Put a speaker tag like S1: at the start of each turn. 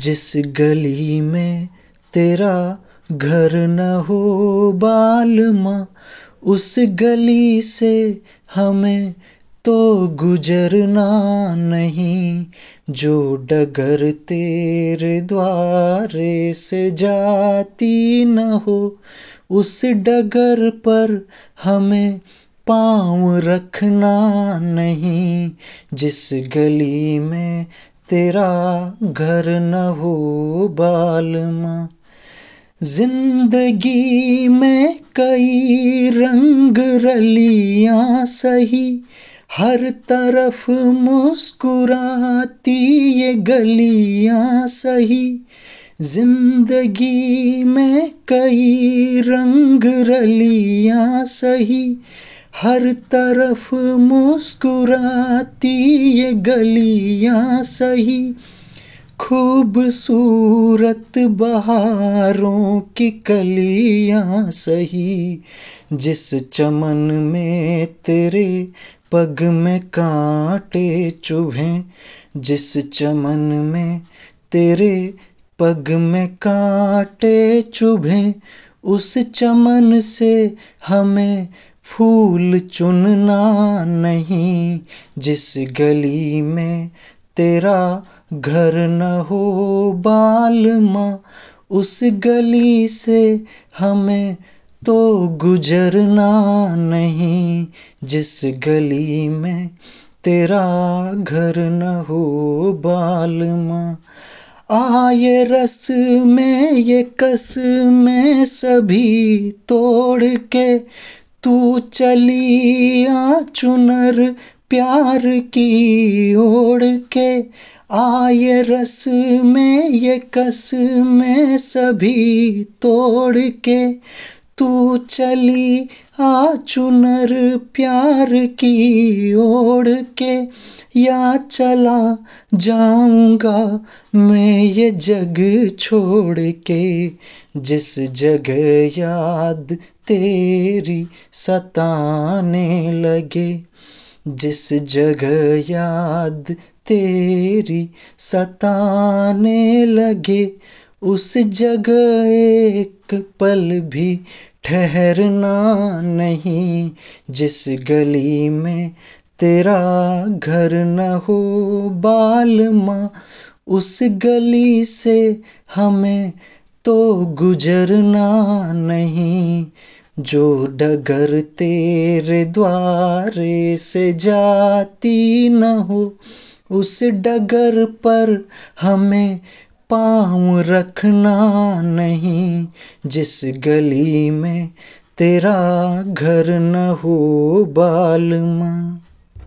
S1: जिस गली में तेरा घर न हो बालमा, उस गली से हमें तो गुजरना नहीं, जो डगर तेरे द्वारे से जाती न हो, उस डगर पर हमें पाँव रखना नहीं, जिस गली में तेरा घर न हो बालमा। ज़िंदगी में कई रंग रलियाँ सही, हर तरफ़ मुस्कुराती ये गलियाँ सही। ज़िंदगी में कई रंग रलियाँ सही हर तरफ़ मुस्कुराती ये गलियाँ सही। खूबसूरत बहारों की कलियाँ सही। जिस चमन में तेरे पग में कांटे चुभे, जिस चमन में तेरे पग में कांटे चुभे, उस चमन से हमें फूल चुनना नहीं, जिस गली में तेरा घर न हो बालमा, उस गली से हमें तो गुजरना नहीं, जिस गली में तेरा घर न हो बालमा। आए रस में, ये कस में सभी तोड़ के तू चली आ चुनर प्यार की ओढ़ के। आए रस में ये कस में सभी तोड़ के। तू चली आ चुनर प्यार की ओढ़ के, या चला जाऊँगा मैं ये जग छोड़ के, जिस जग याद तेरी सताने लगे, जिस जग याद तेरी सताने लगे, उस जगह एक पल भी ठहरना नहीं जिस गली में तेरा घर न हो बालमा उस गली से हमें तो गुजरना नहीं। जो डगर तेरे द्वारे से जाती न हो, उस डगर पर हमें पाँव रखना नहीं जिस गली में तेरा घर न हो बालमा।